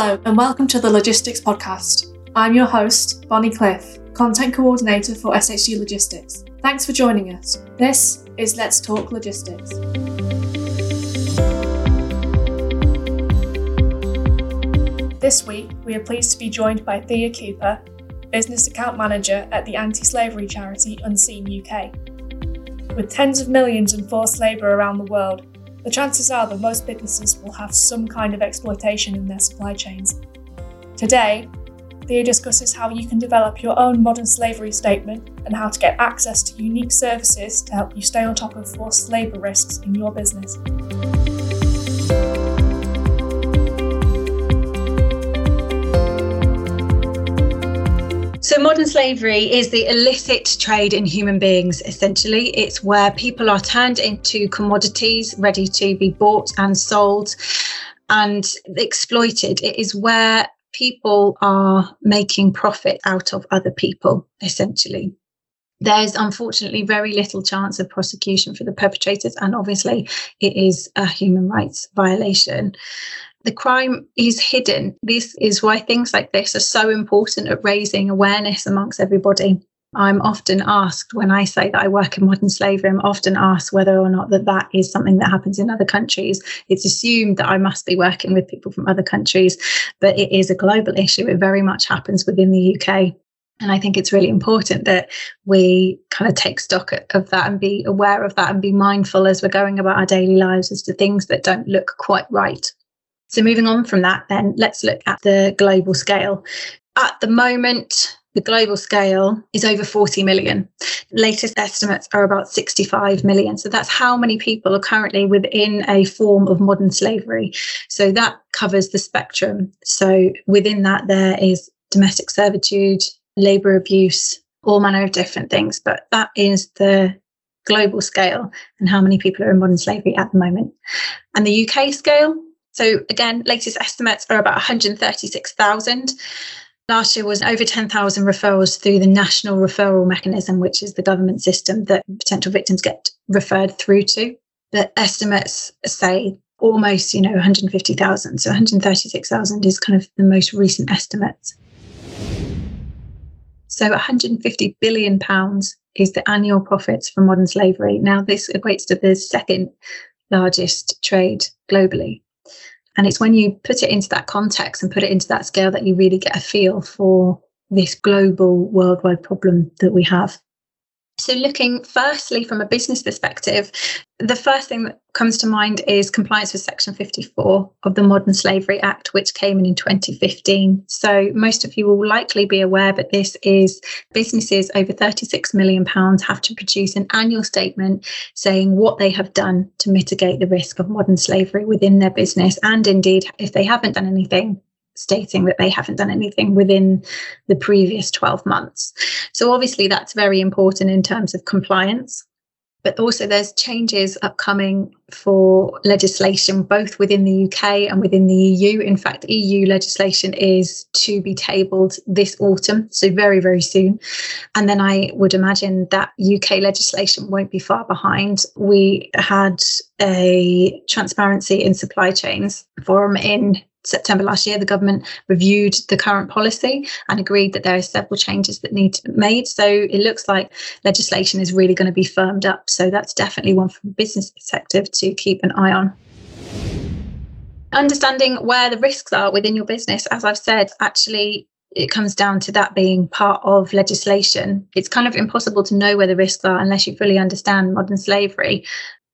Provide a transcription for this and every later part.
Hello, and welcome to the Logistics Podcast. I'm your host, Bonnie Cliff, Content Coordinator for SHD Logistics. Thanks for joining us. This is Let's Talk Logistics. This week, we are pleased to be joined by Thea Cooper, Business Account Manager at the anti slavery charity Unseen UK. With tens of millions in forced labour around the world, the chances are that most businesses will have some kind of exploitation in their supply chains. Today, Thea discusses how you can develop your own modern slavery statement and how to get access to unique services to help you stay on top of forced labour risks in your business. Modern slavery is the illicit trade in human beings, essentially. It's where people are turned into commodities ready to be bought and sold and exploited. It is where people are making profit out of other people, essentially. There's unfortunately very little chance of prosecution for the perpetrators, and obviously, it is a human rights violation the crime is hidden. This is why things like this are so important at raising awareness amongst everybody. I'm often asked when I say that I work in modern slavery, I'm often asked whether or not that that is something that happens in other countries. It's assumed that I must be working with people from other countries, but it is a global issue. It very much happens within the UK. And I think it's really important that we kind of take stock of that and be aware of that and be mindful as we're going about our daily lives as to things that don't look quite right. So, moving on from that, then let's look at the global scale. At the moment, the global scale is over 40 million. Latest estimates are about 65 million. So that's how many people are currently within a form of modern slavery. So that covers the spectrum. So within that, there is domestic servitude, labor abuse, all manner of different things. But that is the global scale and how many people are in modern slavery at the moment. And the UK scale, so again, latest estimates are about 136,000. Last year was over 10,000 referrals through the National Referral Mechanism, which is the government system that potential victims get referred through to. The estimates say almost, you know, 150,000. So 136,000 is kind of the most recent estimates. So 150 billion pounds is the annual profits from modern slavery. Now this equates to the second largest trade globally. And it's when you put it into that context and put it into that scale that you really get a feel for this global worldwide problem that we have. So, looking firstly from a business perspective, the first thing that comes to mind is compliance with Section 54 of the Modern Slavery Act, which came in in 2015. So, most of you will likely be aware, but this is businesses over £36 million have to produce an annual statement saying what they have done to mitigate the risk of modern slavery within their business. And indeed, if they haven't done anything, stating that they haven't done anything within the previous 12 months. So, obviously, that's very important in terms of compliance. But also, there's changes upcoming for legislation both within the UK and within the EU. In fact, EU legislation is to be tabled this autumn, so very, very soon. And then I would imagine that UK legislation won't be far behind. We had a transparency in supply chains forum in September last year, the government reviewed the current policy and agreed that there are several changes that need to be made. So it looks like legislation is really going to be firmed up. So that's definitely one from a business perspective to keep an eye on. Understanding where the risks are within your business, as I've said, actually it comes down to that being part of legislation. It's kind of impossible to know where the risks are unless you fully understand modern slavery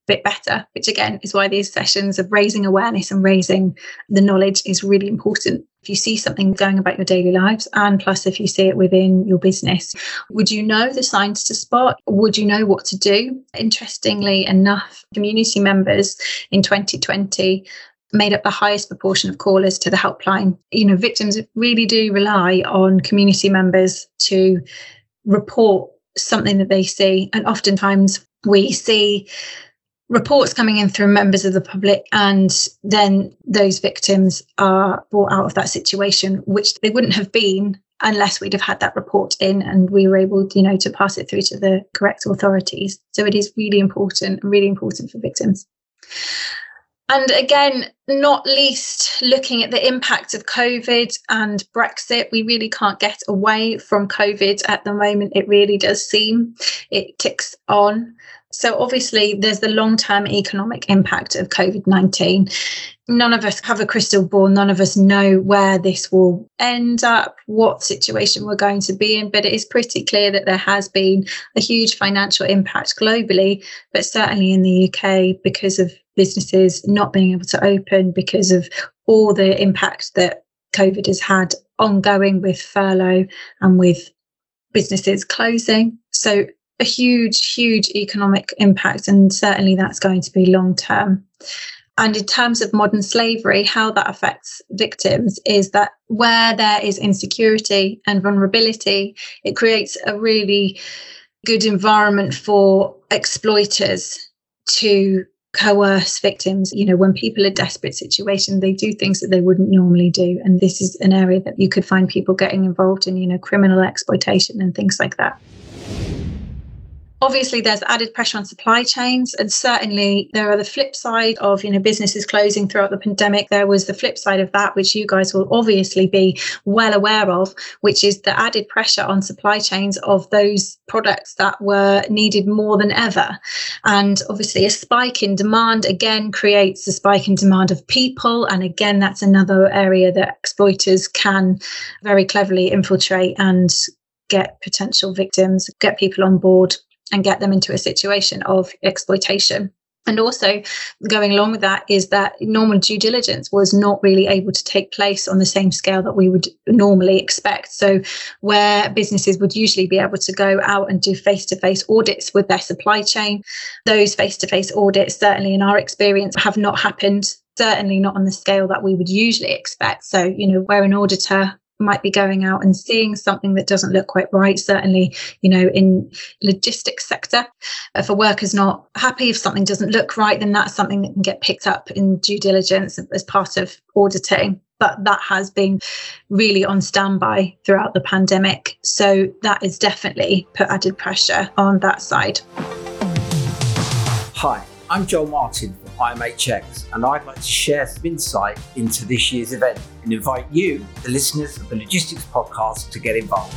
bit better, which again is why these sessions of raising awareness and raising the knowledge is really important. If you see something going about your daily lives, and plus if you see it within your business, would you know the signs to spot? Would you know what to do? Interestingly enough, community members in 2020 made up the highest proportion of callers to the helpline. You know, victims really do rely on community members to report something that they see. And oftentimes we see reports coming in through members of the public and then those victims are brought out of that situation which they wouldn't have been unless we'd have had that report in and we were able you know to pass it through to the correct authorities so it is really important really important for victims And again, not least looking at the impact of COVID and Brexit, we really can't get away from COVID at the moment. It really does seem it ticks on. So, obviously, there's the long term economic impact of COVID 19. None of us have a crystal ball. None of us know where this will end up, what situation we're going to be in. But it is pretty clear that there has been a huge financial impact globally, but certainly in the UK because of businesses not being able to open because of all the impact that COVID has had ongoing with furlough and with businesses closing. So, a huge, huge economic impact, and certainly that's going to be long term. And in terms of modern slavery, how that affects victims is that where there is insecurity and vulnerability, it creates a really good environment for exploiters to coerce victims. You know, when people are desperate situation, they do things that they wouldn't normally do. And this is an area that you could find people getting involved in, you know, criminal exploitation and things like that. Obviously, there's added pressure on supply chains, and certainly there are the flip side of you know businesses closing throughout the pandemic. There was the flip side of that, which you guys will obviously be well aware of, which is the added pressure on supply chains of those products that were needed more than ever. And obviously, a spike in demand again creates a spike in demand of people, and again, that's another area that exploiters can very cleverly infiltrate and get potential victims, get people on board and get them into a situation of exploitation. And also, going along with that is that normal due diligence was not really able to take place on the same scale that we would normally expect. So, where businesses would usually be able to go out and do face to face audits with their supply chain, those face to face audits, certainly in our experience, have not happened. Certainly not on the scale that we would usually expect. So, you know, where an auditor might be going out and seeing something that doesn't look quite right certainly you know in logistics sector. If a worker's not happy if something doesn't look right then that's something that can get picked up in due diligence as part of auditing. But that has been really on standby throughout the pandemic. So that is definitely put added pressure on that side. Hi i'm joel martin from IMHX, and I'd like to share some insight into this year's event and invite you, the listeners of the Logistics Podcast, to get involved.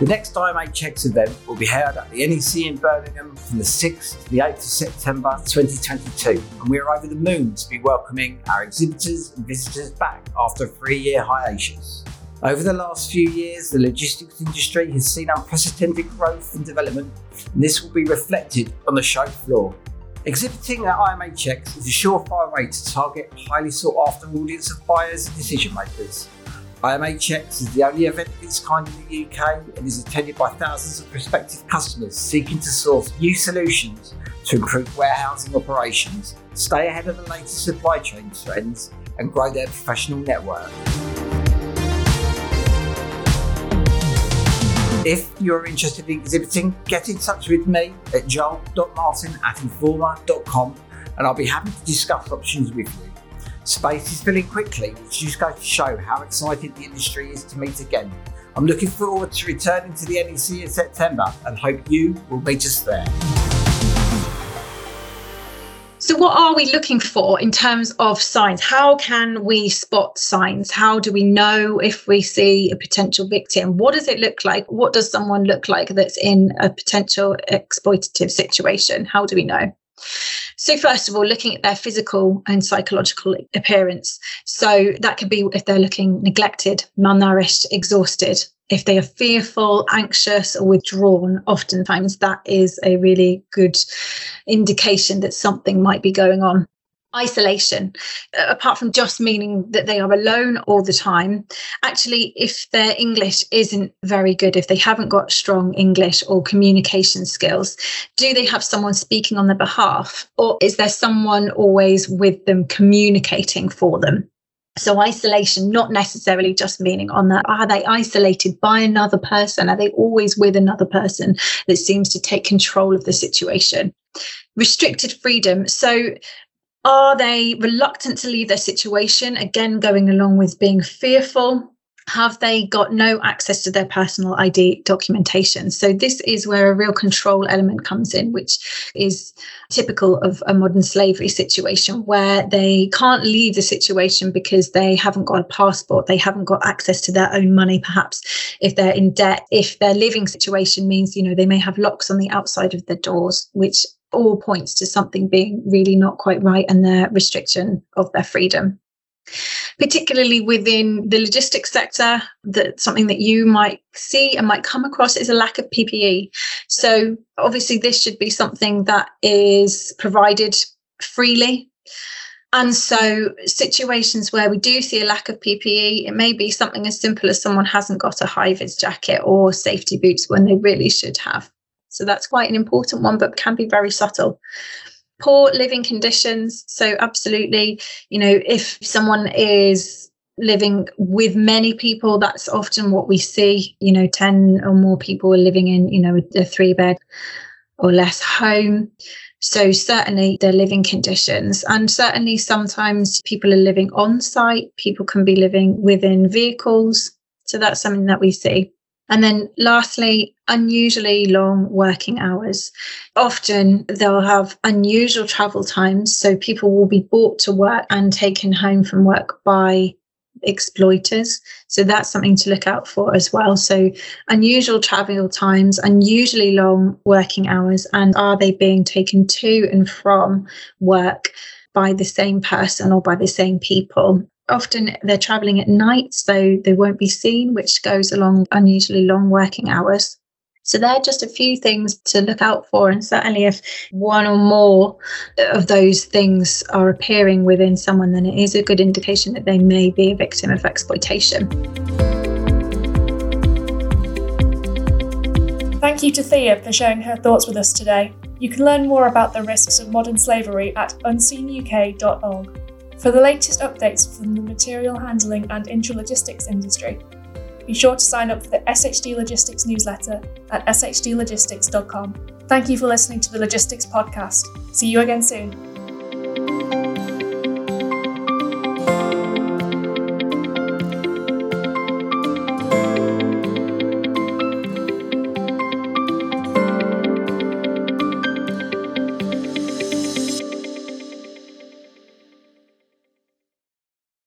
The next IMHX event will be held at the NEC in Birmingham from the 6th to the 8th of September 2022, and we're over the moon to be welcoming our exhibitors and visitors back after a three year hiatus. Over the last few years, the logistics industry has seen unprecedented growth and development, and this will be reflected on the show floor. Exhibiting at IMHX is a surefire way to target a highly sought after audience of buyers and decision makers. IMHX is the only event of its kind in the UK and is attended by thousands of prospective customers seeking to source new solutions to improve warehousing operations, stay ahead of the latest supply chain trends, and grow their professional network. If you're interested in exhibiting, get in touch with me at joel.martin at informa.com and I'll be happy to discuss options with you. Space is filling quickly, which just goes to show how excited the industry is to meet again. I'm looking forward to returning to the NEC in September and hope you will meet us there. So, what are we looking for in terms of signs? How can we spot signs? How do we know if we see a potential victim? What does it look like? What does someone look like that's in a potential exploitative situation? How do we know? So, first of all, looking at their physical and psychological appearance. So, that could be if they're looking neglected, malnourished, exhausted, if they are fearful, anxious, or withdrawn, oftentimes that is a really good indication that something might be going on. Isolation, uh, apart from just meaning that they are alone all the time, actually, if their English isn't very good, if they haven't got strong English or communication skills, do they have someone speaking on their behalf? Or is there someone always with them communicating for them? So isolation, not necessarily just meaning on that. Are they isolated by another person? Are they always with another person that seems to take control of the situation? Restricted freedom. So are they reluctant to leave their situation? Again, going along with being fearful. Have they got no access to their personal ID documentation? So, this is where a real control element comes in, which is typical of a modern slavery situation where they can't leave the situation because they haven't got a passport, they haven't got access to their own money, perhaps if they're in debt, if their living situation means, you know, they may have locks on the outside of their doors, which all points to something being really not quite right and their restriction of their freedom particularly within the logistics sector that something that you might see and might come across is a lack of ppe so obviously this should be something that is provided freely. And so, situations where we do see a lack of PPE, it may be something as simple as someone hasn't got a high vis jacket or safety boots when they really should have. So, that's quite an important one, but can be very subtle poor living conditions. So, absolutely, you know, if someone is living with many people, that's often what we see. You know, 10 or more people are living in, you know, a three bed or less home. So, certainly the living conditions, and certainly sometimes people are living on site, people can be living within vehicles. So, that's something that we see. And then lastly, unusually long working hours. Often they'll have unusual travel times. So people will be brought to work and taken home from work by exploiters. So that's something to look out for as well. So unusual travel times, unusually long working hours, and are they being taken to and from work by the same person or by the same people? Often they're traveling at night, so they won't be seen, which goes along unusually long working hours. So they're just a few things to look out for. And certainly, if one or more of those things are appearing within someone, then it is a good indication that they may be a victim of exploitation. Thank you to Thea for sharing her thoughts with us today. You can learn more about the risks of modern slavery at unseenuk.org. For the latest updates from the material handling and intralogistics industry, be sure to sign up for the SHD Logistics newsletter at shdlogistics.com. Thank you for listening to the Logistics Podcast. See you again soon.